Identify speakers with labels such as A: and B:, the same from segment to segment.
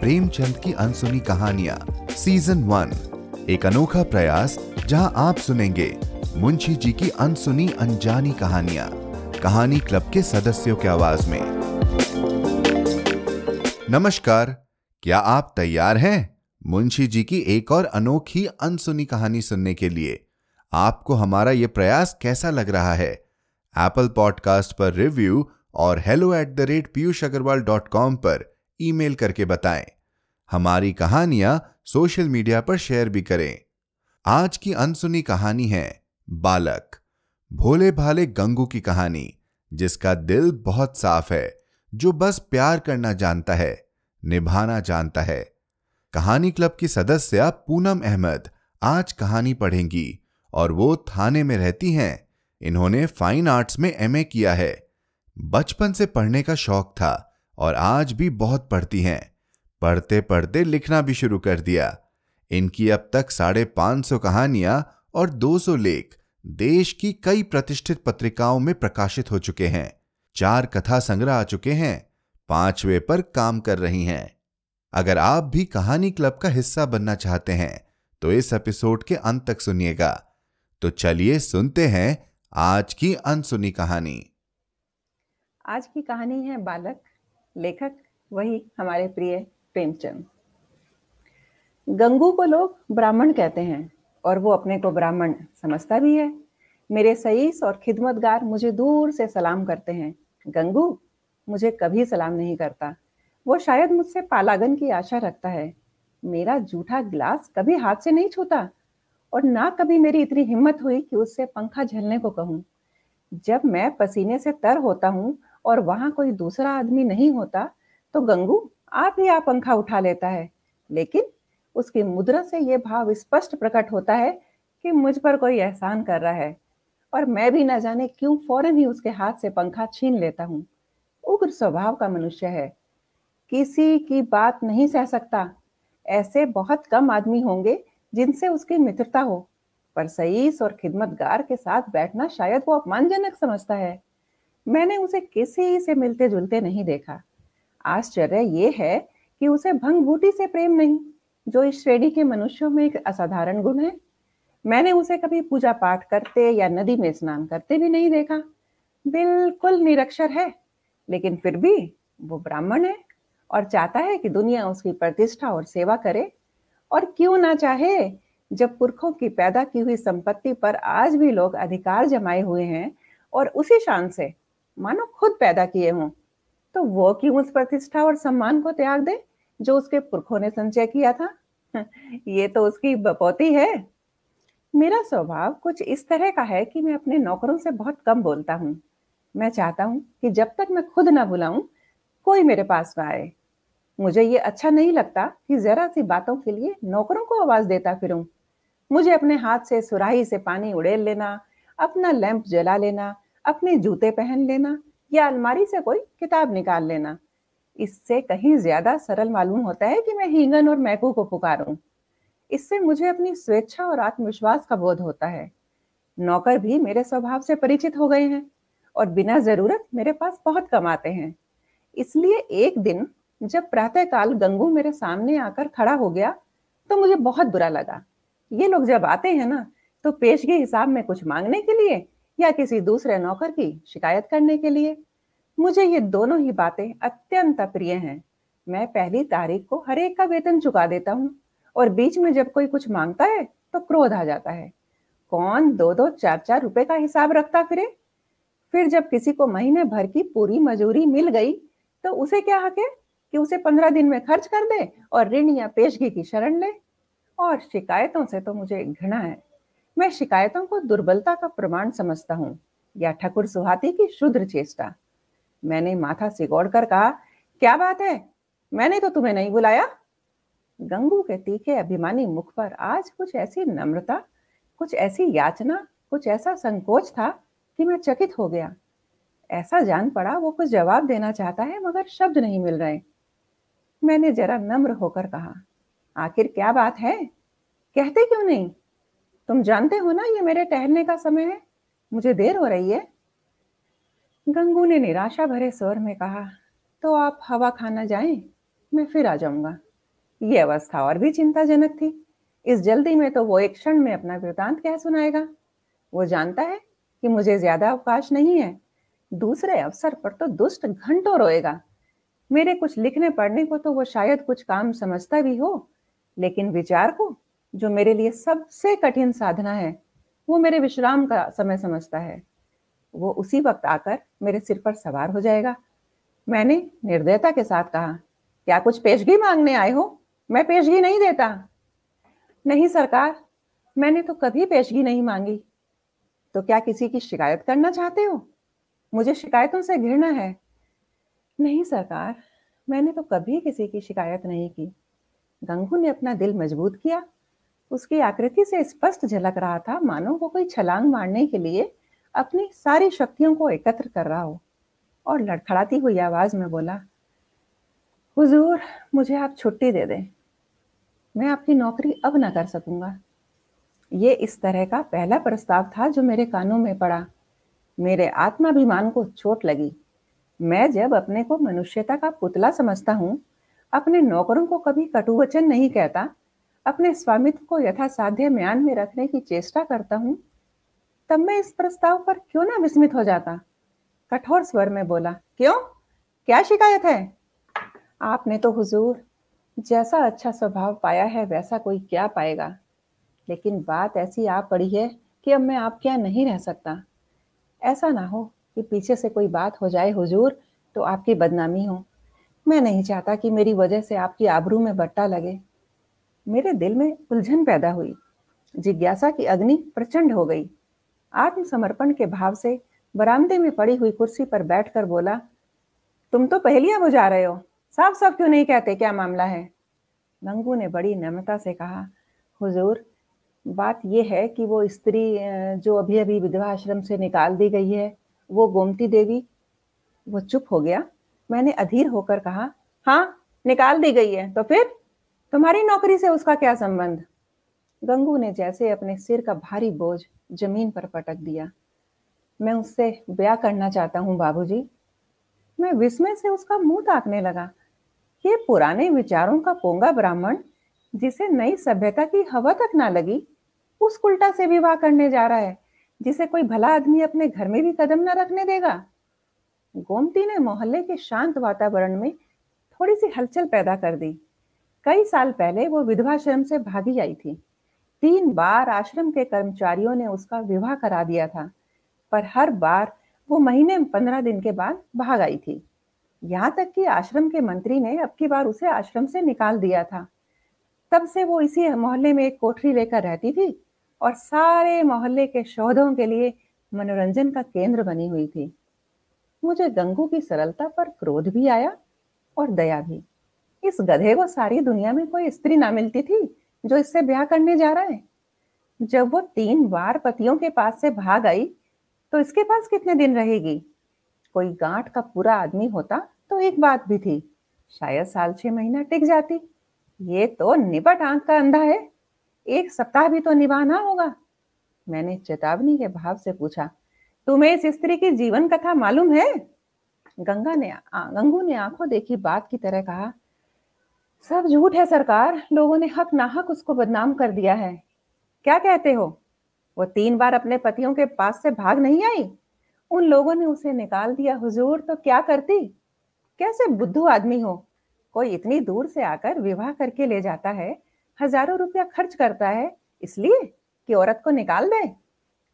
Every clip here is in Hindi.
A: प्रेमचंद की अनसुनी कहानियाँ सीज़न वन एक अनोखा प्रयास, जहाँ आप सुनेंगे मुंशी जी की अनसुनी अनजानी कहानियाँ, कहानी क्लब के सदस्यों की आवाज़ में। नमस्कार, क्या आप तैयार हैं मुंशी जी की एक और अनोखी अनसुनी कहानी सुनने के लिए? आपको हमारा यह प्रयास कैसा लग रहा है? एप्पल पॉडकास्ट पर रिव्यू और hello at the rate Piyush Agrawal dot com पर ईमेल करके बताएँ। हमारी कहानियाँ सोशल मीडिया पर शेयर भी करें। आज की अनसुनी कहानी है बालक भोले भाले गंगू की कहानी, जिसका दिल बहुत साफ़ है, जो बस प्यार करना जानता है, निभाना जानता है। कहानी क्लब की सदस्य पूनम अहमद आज कहानी पढ़ेंगी और वो थाने में रहती हैं। इन्होंने फाइन आर्ट्स में एमए किया है। बचपन से पढ़ने का शौक था और आज भी बहुत पढ़ती हैं। पढ़ते पढ़ते लिखना भी शुरू कर दिया। इनकी अब तक साढ़े पाँच सौ कहानियाँ और 200 लेख देश की कई प्रतिष्ठित पत्रिकाओं में प्रकाशित हो चुके हैं। चार कथा संग्रह आ चुके हैं। पांचवे पर काम कर रही हैं। अगर आप भी कहानी क्लब का हिस्सा बनना चाहते हैं तो इस एपिसोड के अंत तक सुनिएगा। तो चलिए सुनते हैं आज की अनसुनी कहानी।
B: आज की कहानी है बालक। लेखक, वही हमारे प्रिय प्रेमचंद। गंगू को लोग ब्राह्मण कहते हैं और वो अपने को ब्राह्मण समझता भी है। मेरे सईस और खिदमतगार मुझे दूर से सलाम करते हैं। गंगू, मुझे कभी सलाम नहीं करता। वो शायद मुझसे पालागन की आशा रखता है। मेरा जूठा ग्लास कभी हाथ से नहीं छूता और ना कभी मेरी इतनी हिम्मत हुई कि उससे पंखा झलने को कहूँ। जब मैं पसीने से तर होता हूँ और वहाँ कोई दूसरा आदमी नहीं होता तो गंगू आप ही आप पंखा उठा लेता है। लेकिन उसकी मुद्रा से यह भाव स्पष्ट प्रकट होता है कि मुझ पर कोई एहसान कर रहा है। और मैं भी न जाने क्यों फ़ौरन ही उसके हाथ से पंखा छीन लेता हूँ। उग्र स्वभाव का मनुष्य है। किसी की बात नहीं सह सकता। ऐसे बहुत कम आदमी होंगे जिनसे उसकी मित्रता हो। पर सईस और खिदमतगार के साथ बैठना शायद वो अपमानजनक समझता है। मैंने उसे किसी से मिलते जुलते नहीं देखा। आश्चर्य ये है कि उसे भंग बूटी से प्रेम नहीं, जो इस श्रेणी के मनुष्यों में एक असाधारण गुण है। मैंने उसे कभी पूजा पाठ करते या नदी में स्नान करते भी नहीं देखा। बिल्कुल निरक्षर है, लेकिन फिर भी वो ब्राह्मण है और चाहता है कि दुनिया उसकी प्रतिष्ठा और सेवा करे। और क्यों ना चाहे, जब पुरखों की पैदा की हुई संपत्ति पर आज भी लोग अधिकार जमाए हुए हैं और उसी शान से मानो खुद पैदा किए हों। तो वो क्यों उस प्रतिष्ठा और सम्मान को त्याग दे, जो उसके पुरखों ने संचय किया था? ये तो उसकी बपौती है। मेरा स्वभाव कुछ इस तरह का है कि मैं अपने नौकरों से बहुत कम बोलता हूँ। मैं चाहता हूँ कि जब तक मैं खुद ना बुलाऊं कोई मेरे पास ना आए। मुझे ये अच्छा नहीं लगता कि जरा सी बातों के लिए नौकरों को आवाज़ देता फिरूं। मुझे अपने हाथ से सुराही से पानी उड़ेल लेना, अपना लैंप जला लेना अपने जूते पहन लेना या अलमारी से कोई किताब निकाल लेना। इससे कहीं ज़्यादा सरल मालूम होता है कि मैं हींगन और मैकू को पुकारूं। इससे मुझे अपनी स्वेच्छा और आत्मविश्वास का बोध होता है। नौकर भी मेरे स्वभाव से परिचित हो गए हैं और बिना ज़रूरत मेरे पास बहुत कम आते हैं। इसलिए एक दिन जब प्रातःकाल गंगू मेरे सामने आकर खड़ा हो गया तो मुझे बहुत बुरा लगा। ये लोग जब आते हैं ना तो पेशगी हिसाब में कुछ मांगने के लिए या किसी दूसरे नौकर की शिकायत करने के लिए। मुझे ये दोनों ही बातें अत्यंत अप्रिय हैं। मैं पहली तारीख को हर एक का वेतन चुका देता हूँ और बीच में जब कोई कुछ माँगता है तो क्रोध आ जाता है। कौन दो दो चार चार रुपए का हिसाब रखता फिरे? फिर जब किसी को महीने भर की पूरी मजूरी मिल गई तो उसे क्या हक है कि उसे पंद्रह दिन में खर्च कर दे और ऋण या पेशगी की शरण ले? और शिकायतों से तो मुझे घृणा है। मैं शिकायतों को दुर्बलता का प्रमाण समझता हूँ या ठकुर सुहाती की शुद्र चेष्टा। मैंने माथा सिगोड़ कर कहा, क्या बात है? मैंने तो तुम्हें नहीं बुलाया? गंगू के तीखे अभिमानी मुख पर आज कुछ ऐसी नम्रता, कुछ ऐसी याचना, कुछ ऐसा संकोच था कि मैं चकित हो गया। ऐसा जान पड़ा वो कुछ जवाब देना चाहता है मगर शब्द नहीं मिल रहे। मैंने जरा नम्र होकर कहा, आखिर क्या बात है? कहते क्यों नहीं? तुम जानते हो ना ये मेरे ठहरने का समय है? मुझे देर हो रही है। गंगू ने निराशा भरे स्वर में कहा तो आप हवा खाना जाएँ? मैं फिर आ जाऊँगा। ये अवस्था और भी चिंताजनक थी। इस जल्दी में तो वो एक क्षण में अपना वृतांत क्या सुनाएगा। वो जानता है कि मुझे ज़्यादा अवकाश नहीं है। दूसरे अवसर पर तो दुष्ट घंटों रोएगा। मेरे कुछ लिखने पढ़ने को तो वो शायद कुछ काम समझता भी हो, लेकिन विचार को जो मेरे लिए सबसे कठिन साधना है, वो मेरे विश्राम का समय समझता है। वो उसी वक्त आकर मेरे सिर पर सवार हो जाएगा। मैंने निर्दयता के साथ कहा, क्या कुछ पेशगी मांगने आए हो? मैं पेशगी नहीं देता। नहीं सरकार, मैंने तो कभी पेशगी नहीं मांगी। तो क्या किसी की शिकायत करना चाहते हो? मुझे शिकायतों से घृणा है। नहीं सरकार, मैंने तो कभी किसी की शिकायत नहीं की। गंगू ने अपना दिल मज़बूत किया उसकी आकृति से स्पष्ट झलक रहा था, मानो वो कोई छलांग मारने के लिए अपनी सारी शक्तियों को एकत्र कर रहा हो। और लड़खड़ाती हुई आवाज़ में बोला, हुजूर, मुझे आप छुट्टी दे दें। मैं आपकी नौकरी अब ना कर सकूँगा। ये इस तरह का पहला प्रस्ताव था जो मेरे कानों में पड़ा। मेरे आत्माभिमान को चोट लगी। मैं जब अपने को मनुष्यता का पुतला समझता हूँ, अपने नौकरों को कभी कटुवचन नहीं कहता अपने स्वामित्व को यथासाध्य म्यान में रखने की चेष्टा करता हूँ, तब मैं इस प्रस्ताव पर क्यों ना विस्मित हो जाता? कठोर स्वर में बोला, क्यों? क्या शिकायत है? आपने तो हुजूर, जैसा अच्छा स्वभाव पाया है, वैसा कोई क्या पाएगा? लेकिन बात ऐसी आ पड़ी है कि अब मैं आपके क्या नहीं रह सकता। ऐसा ना हो कि पीछे से कोई बात हो जाए हुजूर तो आपकी बदनामी हो। मैं नहीं चाहता कि मेरी वजह से आपकी आबरू में बट्टा लगे। मेरे दिल में उलझन पैदा हुई। जिज्ञासा की अग्नि प्रचंड हो गई। आत्मसमर्पण के भाव से बरामदे में पड़ी हुई कुर्सी पर बैठकर बोला, तुम तो पहलियाँ बुझा रहे हो। साफ़ साफ़ क्यों नहीं कहते? क्या मामला है? गंगू ने बड़ी नम्रता से कहा, हुजूर, बात यह है कि वो स्त्री जो अभी अभी विधवा आश्रम से निकाल दी गई है, वो गोमती देवी, वो चुप हो गया। मैंने अधीर होकर कहा हाँ निकाल दी गई है तो फिर? तुम्हारी नौकरी से उसका क्या संबंध? गंगू ने जैसे अपने सिर का भारी बोझ ज़मीन पर पटक दिया। मैं उससे ब्याह करना चाहता हूँ, बाबूजी। मैं विस्मय से उसका मुँह ताकने लगा। ये पुराने विचारों का पोंगा ब्राह्मण, जिसे नई सभ्यता की हवा तक ना लगी, उस उल्टा से विवाह करने जा रहा है, जिसे कोई भला आदमी अपने घर में भी कदम न रखने देगा। गोमती ने मोहल्ले के शांत वातावरण में थोड़ी सी हलचल पैदा कर दी। कई साल पहले वो विधवाश्रम से भागी आई थी। तीन बार आश्रम के कर्मचारियों ने उसका विवाह करा दिया था, पर हर बार वो महीने पंद्रह दिन के बाद भाग आई थी। यहाँ तक कि आश्रम के मंत्री ने अब की बार उसे आश्रम से निकाल दिया था। तब से वो इसी मोहल्ले में एक कोठरी लेकर रहती थी और सारे मोहल्ले के शोधों के लिए मनोरंजन का केंद्र बनी हुई थी। मुझे गंगू की सरलता पर क्रोध भी आया और दया भी। इस गधे को सारी दुनिया में कोई स्त्री ना मिलती थी जो इससे ब्याह करने जा रहा है? जब वो तीन बार पतियों के पास से भाग आई तो इसके पास कितने दिन रहेगी? कोई गांठ का पूरा आदमी होता तो एक बात भी थी, शायद साल छह महीना टिक जाती। ये तो निपट आँख का अंधा है। एक सप्ताह भी तो निभाना होगा। मैंने चेतावनी के भाव से पूछा, तुम्हें इस स्त्री की जीवन कथा मालूम है? गंगा ने गंगू ने आँखों देखी बात की तरह कहा सब झूठ है सरकार। लोगों ने हक नाहक उसको बदनाम कर दिया है। क्या कहते हो? वो तीन बार अपने पतियों के पास से भाग नहीं आई? उन लोगों ने उसे निकाल दिया, हुजूर तो क्या करती? कैसे बुद्धू आदमी हो? कोई इतनी दूर से आकर विवाह करके ले जाता है, हज़ारों रुपया खर्च करता है, इसलिए कि औरत को निकाल दे?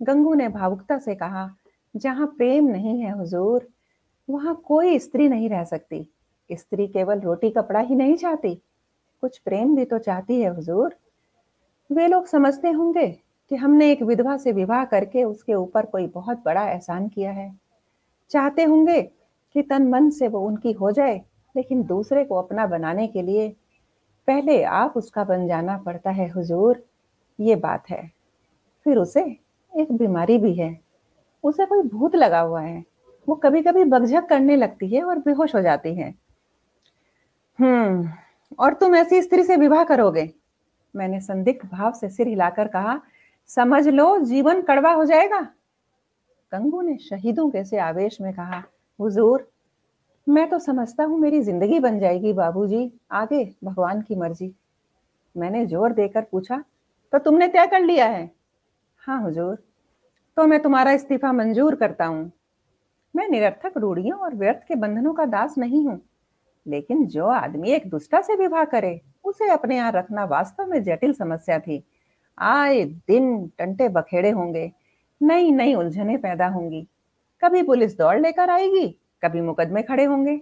B: गंगू ने भावुकता से कहा, जहाँ प्रेम नहीं है हुजूर, वहाँ कोई स्त्री नहीं रह सकती। स्त्री केवल रोटी, कपड़ा ही नहीं चाहती। कुछ प्रेम भी तो चाहती है, हुजूर। वे लोग समझते होंगे कि हमने एक विधवा से विवाह करके उसके ऊपर कोई बहुत बड़ा एहसान किया है। चाहते होंगे कि तन मन से वो उनकी हो जाए, लेकिन दूसरे को अपना बनाने के लिए पहले आप उसका बन जाना पड़ता है, हुजूर। ये बात है। फिर उसे एक बीमारी भी है। उसे कोई भूत लगा हुआ है। वो कभी कभी बगझक करने लगती है और बेहोश हो जाती है। हम्म और तुम ऐसी स्त्री से विवाह करोगे? मैंने संदिग्ध भाव से सिर हिलाकर कहा, समझ लो, जीवन कड़वा हो जाएगा। कंगू ने शहीदों के से आवेश में कहा, हुजूर, मैं तो समझता हूँ मेरी ज़िंदगी बन जाएगी, बाबूजी, आगे, भगवान की मर्ज़ी। मैंने ज़ोर देकर पूछा तो तुमने तय कर लिया है? हाँ हुजूर तो मैं तुम्हारा इस्तीफा मंजूर करता हूँ। मैं निरर्थक रूढ़ियों और व्यर्थ के बंधनों का दास नहीं हूँ। लेकिन जो आदमी एक दुष्टा से विवाह करे, उसे अपने यहाँ रखना वास्तव में जटिल समस्या थी। आए दिन टंटे बखेड़े होंगे नई नई उलझने पैदा होंगी। कभी पुलिस दौड़ लेकर आएगी, कभी मुकदमे खड़े होंगे।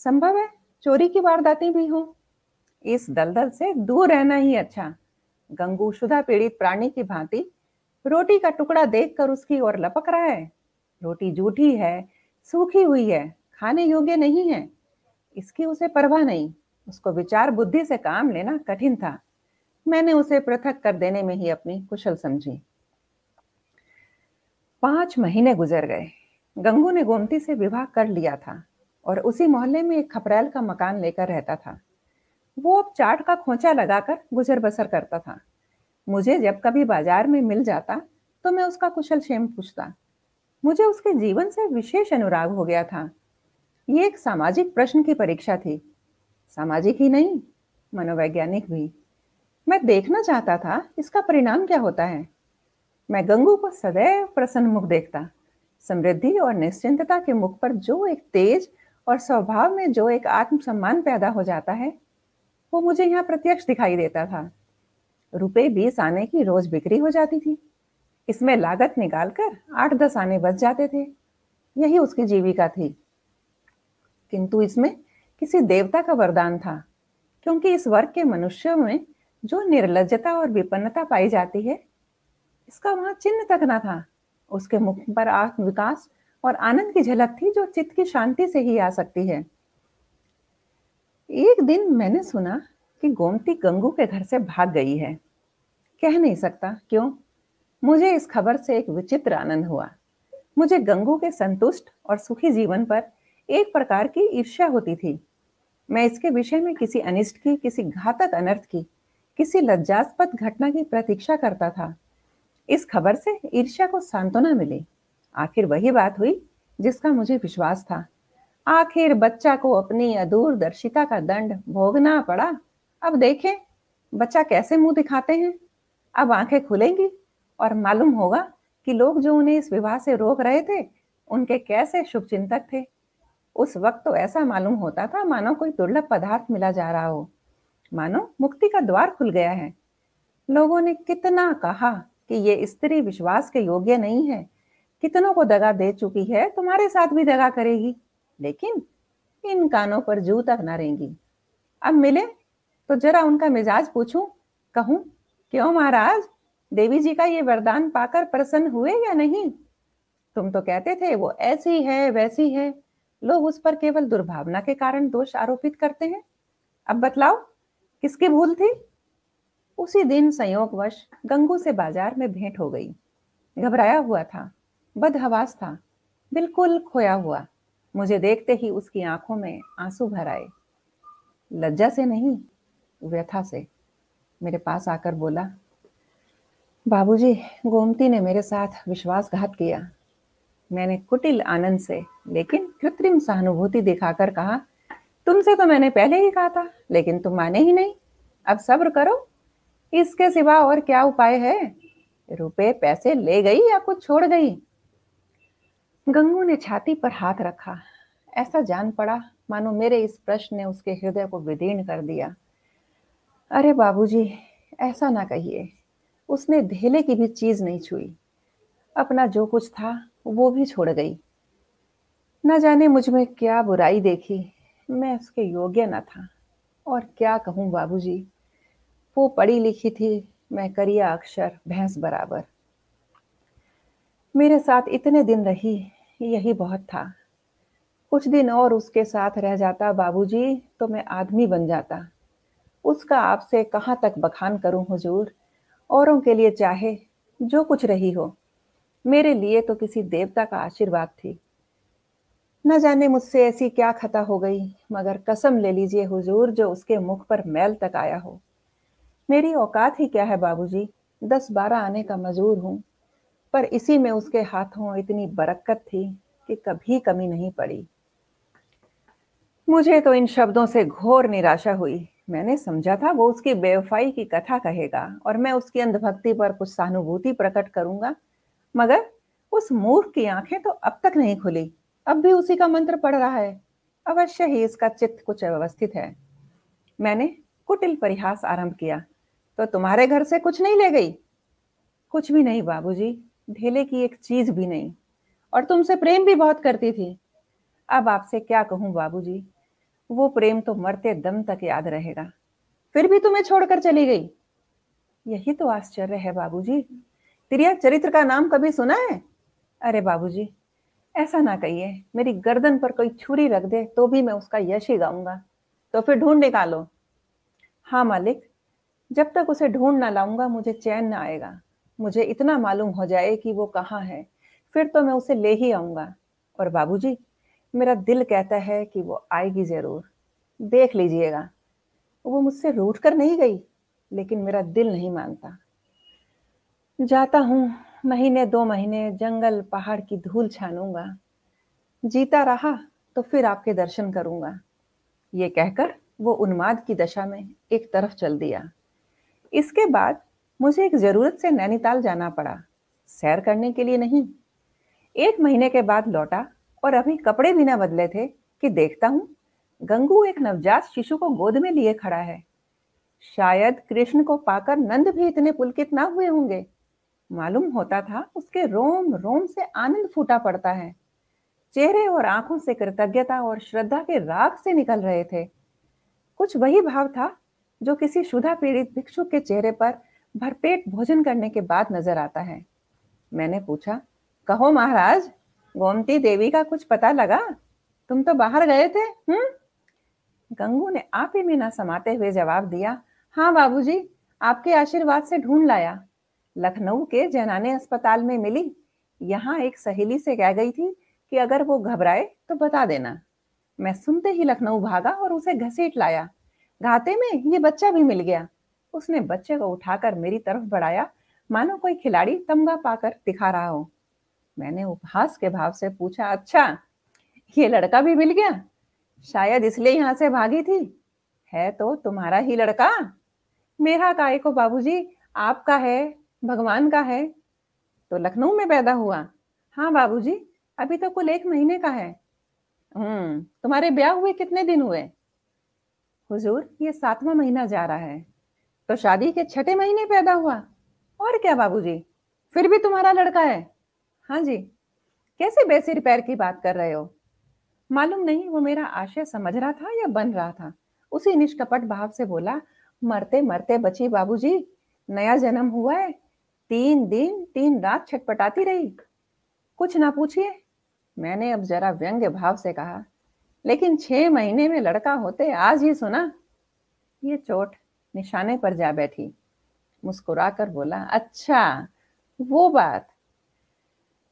B: संभव है चोरी की वारदातें भी हो। इस दलदल से दूर रहना ही अच्छा। गंगू शुदा पीड़ित प्राणी की भांति रोटी का टुकड़ा देखकर उसकी ओर लपक रहा है। रोटी जूठी है, सूखी हुई है, खाने योग्य नहीं है। इसकी उसे परवाह नहीं। उसको विचार बुद्धि से काम लेना कठिन था। मैंने उसे पृथक कर देने में ही अपनी कुशल समझी। पाँच महीने गुजर गए। गंगू ने गोमती से विवाह कर लिया था और उसी मोहल्ले में एक खपरेल का मकान लेकर रहता था। वो अब चाट का खोचा लगाकर गुजर बसर करता था। मुझे जब कभी बाज़ार में मिल जाता तो मैं उसका कुशल क्षेम पूछता। मुझे उसके जीवन से विशेष अनुराग हो गया था। ये एक सामाजिक प्रश्न की परीक्षा थी। सामाजिक ही नहीं, मनोवैज्ञानिक भी। मैं देखना चाहता था इसका परिणाम क्या होता है। मैं गंगू को सदैव प्रसन्न मुख देखता, समृद्धि और निश्चिंतता के मुख पर जो एक तेज और स्वभाव में जो एक आत्मसम्मान पैदा हो जाता है, वो मुझे यहाँ प्रत्यक्ष दिखाई देता था। रुपए बीस आने की रोज बिक्री हो जाती थी। इसमें लागत निकालकर आठ दस आने बच जाते थे। यही उसकी जीविका थी। किंतु इसमें किसी देवता का वरदान था, क्योंकि इस वर्ग के मनुष्यों में जो निर्लजता और विपन्नता पाई जाती है, इसका वहाँ चिन्ह तक ना था। उसके मुख पर आत्म विकास और आनंद की झलक थी, जो चित्त की शांति से ही आ सकती है। एक दिन मैंने सुना कि गोमती गंगू के घर से भाग गई है। कह नहीं सकता, क्यों? मुझे इस खबर से एक विचित्र आनंद हुआ। मुझे गंगू के संतुष्ट और सुखी जीवन पर एक प्रकार की ईर्ष्या होती थी। मैं इसके विषय में किसी अनिष्ट की, किसी घातक अनर्थ की, किसी लज्जास्पद घटना की प्रतीक्षा करता था। इस खबर से ईर्ष्या को सांत्वना मिली। आखिर वही बात हुई जिसका मुझे विश्वास था। आखिर बच्चा को अपनी अदूरदर्शिता का दंड भोगना पड़ा। अब देखें, बच्चा कैसे मुँह दिखाते हैं? अब आँखें खुलेंगी और मालूम होगा कि लोग जो उन्हें इस विवाह से रोक रहे थे, उनके कैसे शुभ चिंतक थे। उस वक्त तो ऐसा मालूम होता था मानो कोई दुर्लभ पदार्थ मिला जा रहा हो। मानो मुक्ति का द्वार खुल गया है। लोगों ने कितना कहा कि ये स्त्री विश्वास के योग्य नहीं है। कितनों को दगा दे चुकी है, तुम्हारे साथ भी दगा करेगी। लेकिन इन कानों पर जू तक न रहेंगी अब मिले? तो जरा उनका मिजाज पूछूँ। कहूँ, क्यों महाराज? देवी जी का ये वरदान पाकर प्रसन्न हुए या नहीं? तुम तो कहते थे, वो ऐसी है, वैसी है। लोग उस पर केवल दुर्भावना के कारण दोष आरोपित करते हैं। अब बतलाओ, किसकी भूल थी? उसी दिन संयोगवश गंगू से बाज़ार में भेंट हो गई। घबराया हुआ था, बदहवास था, बिल्कुल खोया हुआ। मुझे देखते ही उसकी आँखों में आँसू भर आए। लज्जा से नहीं, व्यथा से। मेरे पास आकर बोला, बाबूजी, गोमती ने मेरे साथ विश्वासघात किया। मैंने कुटिल आनंद से, लेकिन कृत्रिम सहानुभूति दिखाकर कहा, तुमसे तो मैंने पहले ही कहा था, लेकिन तुम माने ही नहीं। अब सब्र करो। इसके सिवा और क्या उपाय है? रुपए पैसे ले गई या कुछ छोड़ गई? गंगू ने छाती पर हाथ रखा। ऐसा जान पड़ा, मानो मेरे इस प्रश्न ने उसके हृदय को विदीर्ण कर दिया। अरे बाबूजी, ऐसा ना कहिए। उसने धेले की भी चीज़ नहीं छुई। अपना जो कुछ था वो भी छोड़ गई। न जाने मुझमें क्या बुराई देखी। मैं उसके योग्य न था। और क्या कहूँ बाबूजी? वो पढ़ी लिखी थी, मैं करिया अक्षर, भैंस बराबर। मेरे साथ इतने दिन रही, यही बहुत था। कुछ दिन और उसके साथ रह जाता बाबूजी तो मैं आदमी बन जाता। उसका आपसे कहाँ तक बखान करूँ हुजूर? औरों के लिए चाहे, जो कुछ रही हो। मेरे लिए तो किसी देवता का आशीर्वाद थी। न जाने मुझसे ऐसी क्या खता हो गई, मगर कसम ले लीजिए हुजूर, जो उसके मुख पर मैल तक आया हो। मेरी औकात ही क्या है बाबूजी? दस बारह आने का मजूर हूँ, पर इसी में उसके हाथों इतनी बरकत थी कि कभी कमी नहीं पड़ी। मुझे तो इन शब्दों से घोर निराशा हुई। मैंने समझा था वो उसकी बेवफाई की कथा कहेगा, और मैं उसकी अंधभक्ति पर कुछ सहानुभूति प्रकट करूँगा। मगर उस मूर्ख की आँखें तो अब तक नहीं खुली। अब भी उसी का मंत्र पढ़ रहा है। अवश्य ही इसका चित्त कुछ अव्यवस्थित है। मैंने कुटिल परिहास आरंभ किया। तो तुम्हारे घर से कुछ नहीं ले गई? कुछ भी नहीं, बाबूजी। ढेले की एक चीज़ भी नहीं। और तुमसे प्रेम भी बहुत करती थी। अब आपसे क्या कहूँ, बाबूजी? वो प्रेम तो मरते दम तक याद रहेगा। फिर भी तुम्हें छोड़कर चली गई। यही तो आश्चर्य है, बाबूजी। तिरिया चरित्र का नाम कभी सुना है? अरे बाबूजी, ऐसा ना कहिए, मेरी गर्दन पर कोई छुरी रख दे तो भी मैं उसका यश ही गाऊँगा। तो फिर ढूंढ निकालो। हाँ मालिक, जब तक उसे ढूंढ ना लाऊँगा, मुझे चैन ना आएगा। मुझे इतना मालूम हो जाए कि वो कहाँ है, फिर तो मैं उसे ले ही आऊँगा। और बाबूजी, मेरा दिल कहता है कि वो आएगी ज़रूर। देख लीजिएगा। वो मुझसे रूठ कर नहीं गई, लेकिन मेरा दिल नहीं मानता। जाता हूँ, महीने दो महीने जंगल पहाड़ की धूल छानूँगा। जीता रहा तो फिर आपके दर्शन करूँगा। ये कहकर वो उन्माद की दशा में एक तरफ़ चल दिया। इसके बाद मुझे एक ज़रूरत से नैनीताल जाना पड़ा, सैर करने के लिए नहीं। एक महीने के बाद लौटा और अभी कपड़े भी ना बदले थे कि देखता हूँ, गंगू एक नवजात शिशु को गोद में लिए खड़ा है। शायद कृष्ण को पाकर नंद भी इतने पुलकित ना हुए होंगे। मालूम होता था उसके रोम रोम से आनंद फूटा पड़ता है। चेहरे और आँखों से कृतज्ञता और श्रद्धा के राग से निकल रहे थे। कुछ वही भाव था जो किसी शुदा पीड़ित भिक्षुक के चेहरे पर भरपेट भोजन करने के बाद नज़र आता है। मैंने पूछा, कहो महाराज, गोमती देवी का कुछ पता लगा? तुम तो बाहर गए थे हम्म गंगू ने आप ही में न समाते हुए जवाब दिया हाँ बाबूजी, आपके आशीर्वाद से ढूंढ लाया। लखनऊ के जनाने अस्पताल में मिली। यहाँ एक सहेली से कह गई थी कि अगर वो घबराए तो बता देना। मैं सुनते ही लखनऊ भागा और उसे घसीट लाया। घाते में ये बच्चा भी मिल गया। उसने बच्चे को उठाकर मेरी तरफ़ बढ़ाया। मानो कोई खिलाड़ी तमगा पाकर दिखा रहा हो। मैंने उपहास के भाव से पूछा अच्छा ये लड़का भी मिल गया? शायद इसलिए यहाँ से भागी थी। है तो तुम्हारा ही लड़का? मेरा काय को बाबूजी, आपका है भगवान का है तो लखनऊ में पैदा हुआ। हाँ बाबूजी, अभी तो कुल एक महीने का है। हम्म तुम्हारे ब्याह हुए कितने दिन हुए? हुजूर, ये सातवां महीना जा रहा है। तो शादी के छठे महीने पैदा हुआ। और क्या बाबूजी, फिर भी तुम्हारा लड़का है? हाँ जी, कैसे बेसिर पैर की बात कर रहे हो? मालूम नहीं, वो मेरा आशय समझ रहा था या बन रहा था। उसी निष्कपट भाव से बोला मरते मरते बची बाबूजी, नया जन्म हुआ है तीन दिन, तीन रात छटपटाती रही। कुछ ना पूछिए। मैंने अब जरा व्यंग्य भाव से कहा, लेकिन छह महीने में लड़का होते आज ही सुना। ये चोट निशाने पर जा बैठी। मुस्कुराकर बोला अच्छा वो बात।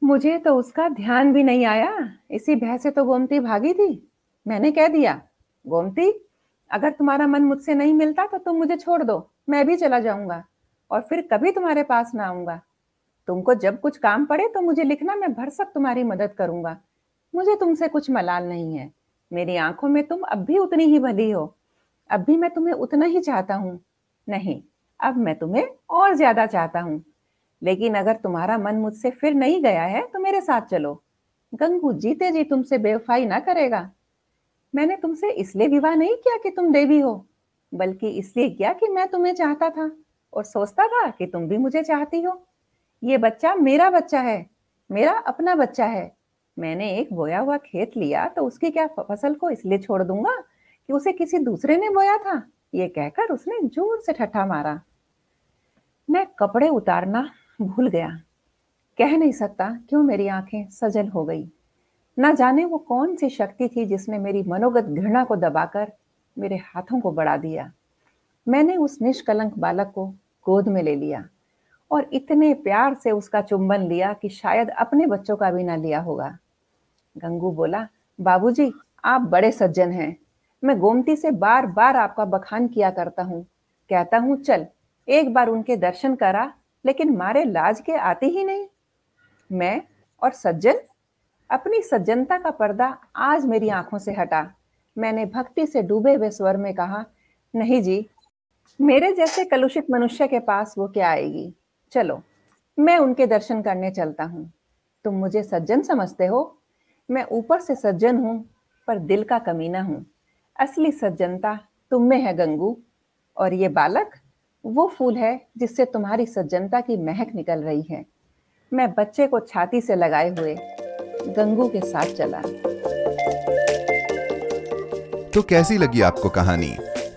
B: मुझे तो उसका ध्यान भी नहीं आया। इसी भय से तो गोमती भागी थी। मैंने कह दिया, गोमती, अगर तुम्हारा मन मुझसे नहीं मिलता तो तुम मुझे छोड़ दो। मैं भी चला जाऊँगा। और फिर कभी तुम्हारे पास ना आऊँगा। तुमको जब कुछ काम पड़े तो मुझे लिखना, मैं भरसक तुम्हारी मदद करूँगा। मुझे तुमसे कुछ मलाल नहीं है। मेरी आँखों में तुम अब भी उतनी ही भली हो। अब भी मैं तुम्हें उतना ही चाहता हूँ। नहीं, अब मैं तुम्हें और ज़्यादा चाहता हूँ। लेकिन अगर तुम्हारा मन मुझसे फिर नहीं गया है तो मेरे साथ चलो। गंगू जीते जी तुमसे बेवफाई ना करेगा। मैंने तुमसे इसलिए विवाह नहीं किया कि तुम देवी हो, बल्कि इसलिए किया कि मैं तुम्हें चाहता था। और सोचता था कि तुम भी मुझे चाहती हो। ये बच्चा मेरा बच्चा है, मेरा अपना बच्चा है। मैंने एक बोया हुआ खेत लिया तो उसकी क्या फ़सल को इसलिए छोड़ दूँगा कि उसे किसी दूसरे ने बोया था? ये कहकर उसने ज़ोर से ठट्ठा मारा। मैं कपड़े उतारना भूल गया। कह नहीं सकता, क्यों मेरी आँखें सजल हो गई। ना जाने वो कौन सी शक्ति थी जिसने मेरी मनोगत घृणा को दबाकर मेरे हाथों को बढ़ा दिया। मैंने उस निष्कलंक बालक को गोद में ले लिया और इतने प्यार से उसका चुंबन लिया कि शायद अपने बच्चों का भी ना लिया होगा। गंगू बोला, बाबूजी, आप बड़े सज्जन हैं। मैं गोमती से बार बार आपका बखान किया करता हूँ। कहता हूँ, चल, एक बार उनके दर्शन करा, लेकिन मारे लाज के आते ही नहीं। मैं और सज्जन? अपनी सज्जनता का पर्दा आज मेरी आँखों से हटा। मैंने भक्ति से डूबे हुए स्वर में कहा, नहीं जी मेरे जैसे कलुषित मनुष्य के पास वो क्या आएगी? चलो, मैं उनके दर्शन करने चलता हूँ। तुम मुझे सज्जन समझते हो? मैं ऊपर से सज्जन हूँ, पर दिल का कमीना हूँ। असली सज्जनता तुम में है, गंगू। और ये बालक, वो फूल है जिससे तुम्हारी सज्जनता की महक निकल रही है। मैं बच्चे को छाती से लगाए हुए गंगू के साथ चला।
A: तो कैसी लगी आपको कहानी?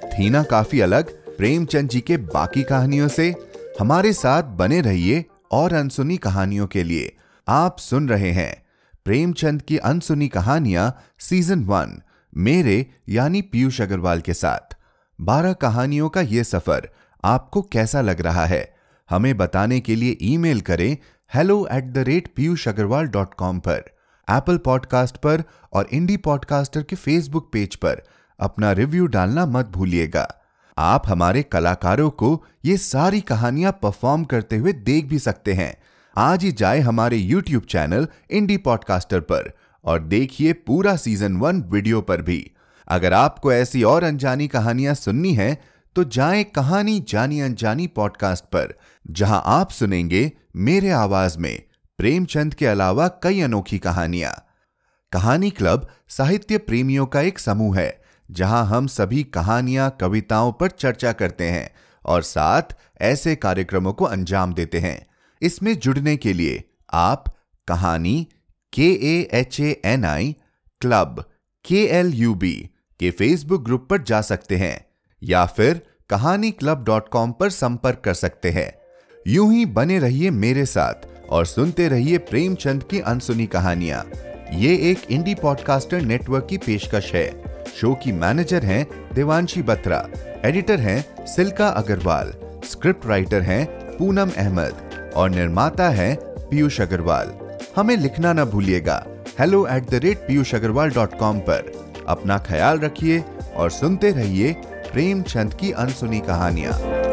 A: थी ना काफ़ी अलग प्रेमचंद जी के बाकी कहानियों से हमारे साथ बने रहिए और अनसुनी कहानियों के लिए। आप सुन रहे हैं प्रेमचंद की अनसुनी कहानियाँ सीज़न वन, मेरे यानी पीयूष अग्रवाल के साथ। बारह कहानियों का यह सफ़र आपको कैसा लग रहा है? हमें बताने के लिए ईमेल करें hello at the rate Piyush Agrawal dot com पर एप्पल पॉडकास्ट पर और इंडी पॉडकास्टर के फेसबुक पेज पर। अपना रिव्यू डालना मत भूलिएगा। आप हमारे कलाकारों को ये सारी कहानियाँ परफॉर्म करते हुए देख भी सकते हैं। आज ही जाए हमारे यूट्यूब चैनल इंडी पॉडकास्टर पर और देखिए पूरा सीज़न वन वीडियो पर भी। अगर आपको ऐसी और अनजानी कहानियाँ सुननी है तो जाए कहानी जानी अनजानी पॉडकास्ट पर, जहाँ आप सुनेंगे मेरे आवाज़ में प्रेमचंद के अलावा कई अनोखी कहानियाँ। कहानी क्लब साहित्य प्रेमियों का एक समूह है। जहाँ हम सभी कहानियाँ, कविताओं पर चर्चा करते हैं और साथ ऐसे कार्यक्रमों को अंजाम देते हैं। इसमें जुड़ने के लिए आप कहानी K A H A N I club K L U B के फेसबुक ग्रुप पर जा सकते हैं या फिर कहानी क्लब डॉट कॉम पर संपर्क कर सकते हैं। यूँ ही बने रहिए मेरे साथ और सुनते रहिए प्रेमचंद की अनसुनी कहानियाँ। ये एक इंडी पॉडकास्टर नेटवर्क की पेशकश है। शो की मैनेजर हैं देवांशी बत्रा, एडिटर हैं सिल्का अग्रवाल, स्क्रिप्ट राइटर हैं पूनम अहमद और निर्माता हैं पीयूष अग्रवाल। हमें लिखना ना भूलिएगा। Hello at the rate Piyush Agrawal dot com पर। अपना ख्याल रखिए और सुनते रहिए प्रेमचंद की अनसुनी कहानियाँ।